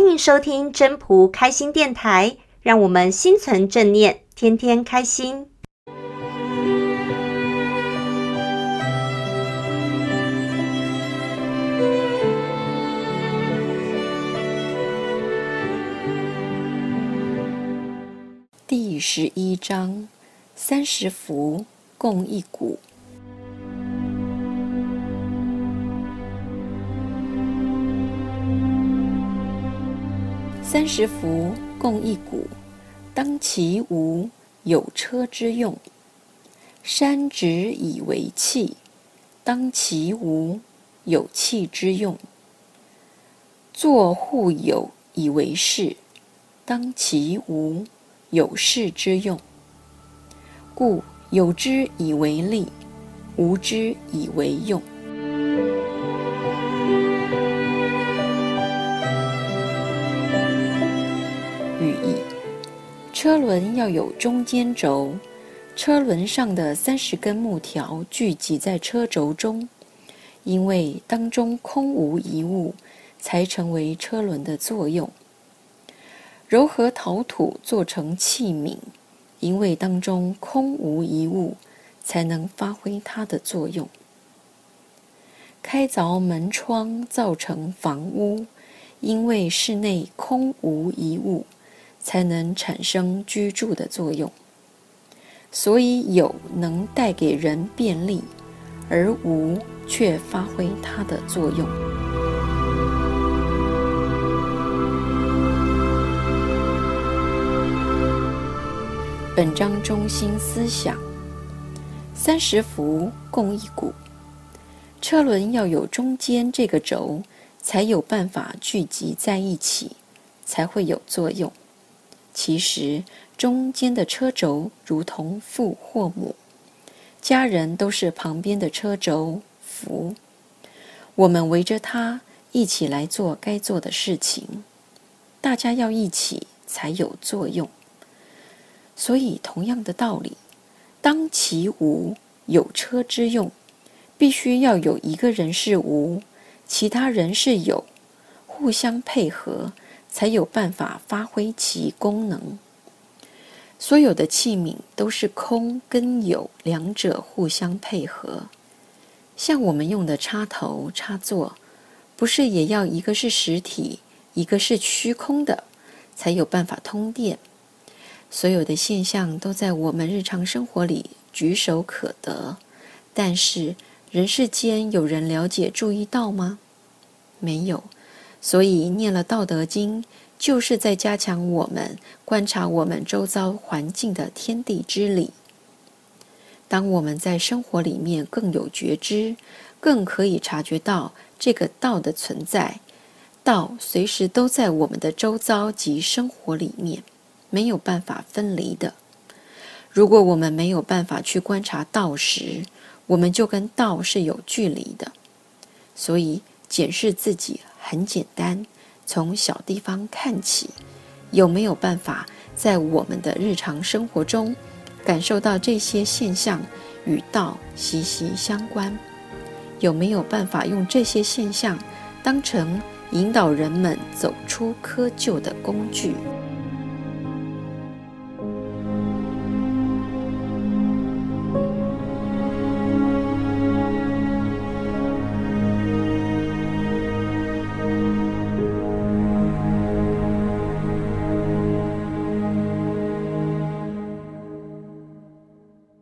欢迎收听真朴开心电台，让我们心存正念，天天开心。第十一章：三十福，共一晷。三十福，共一毂。当其无，有车之用；山直以为器，当其无，有器之用；座户有以为室，当其无，有室之用。故有之以为利，无之以为用。车轮要有中间轴，车轮上的三十根木条聚集在车轴中，因为当中空无一物，才成为车轮的作用。柔和陶土做成器皿，因为当中空无一物，才能发挥它的作用。开凿门窗造成房屋，因为室内空无一物。才能产生居住的作用，所以有能带给人便利，而无却发挥它的作用。本章中心思想：三十辐，共一股。车轮要有中间这个轴，才有办法聚集在一起，才会有作用。其实，中间的车轴如同父或母，家人都是旁边的车轴福。我们围着他一起来做该做的事情，大家要一起才有作用。所以，同样的道理，当其无，有车之用，必须要有一个人是无，其他人是有，互相配合。才有办法发挥其功能。所有的器皿都是空跟有两者互相配合。像我们用的插头、插座，不是也要一个是实体，一个是虚空的，才有办法通电。所有的现象都在我们日常生活里举手可得，但是人世间有人了解、注意到吗？没有。所以念了《道德经》，就是在加强我们观察我们周遭环境的天地之理。当我们在生活里面更有觉知，更可以察觉到这个道的存在。道随时都在我们的周遭及生活里面，没有办法分离的。如果我们没有办法去观察道时，我们就跟道是有距离的。所以检视自己。很简单，从小地方看起，有没有办法在我们的日常生活中感受到这些现象与道息息相关？有没有办法用这些现象当成引导人们走出窠臼的工具？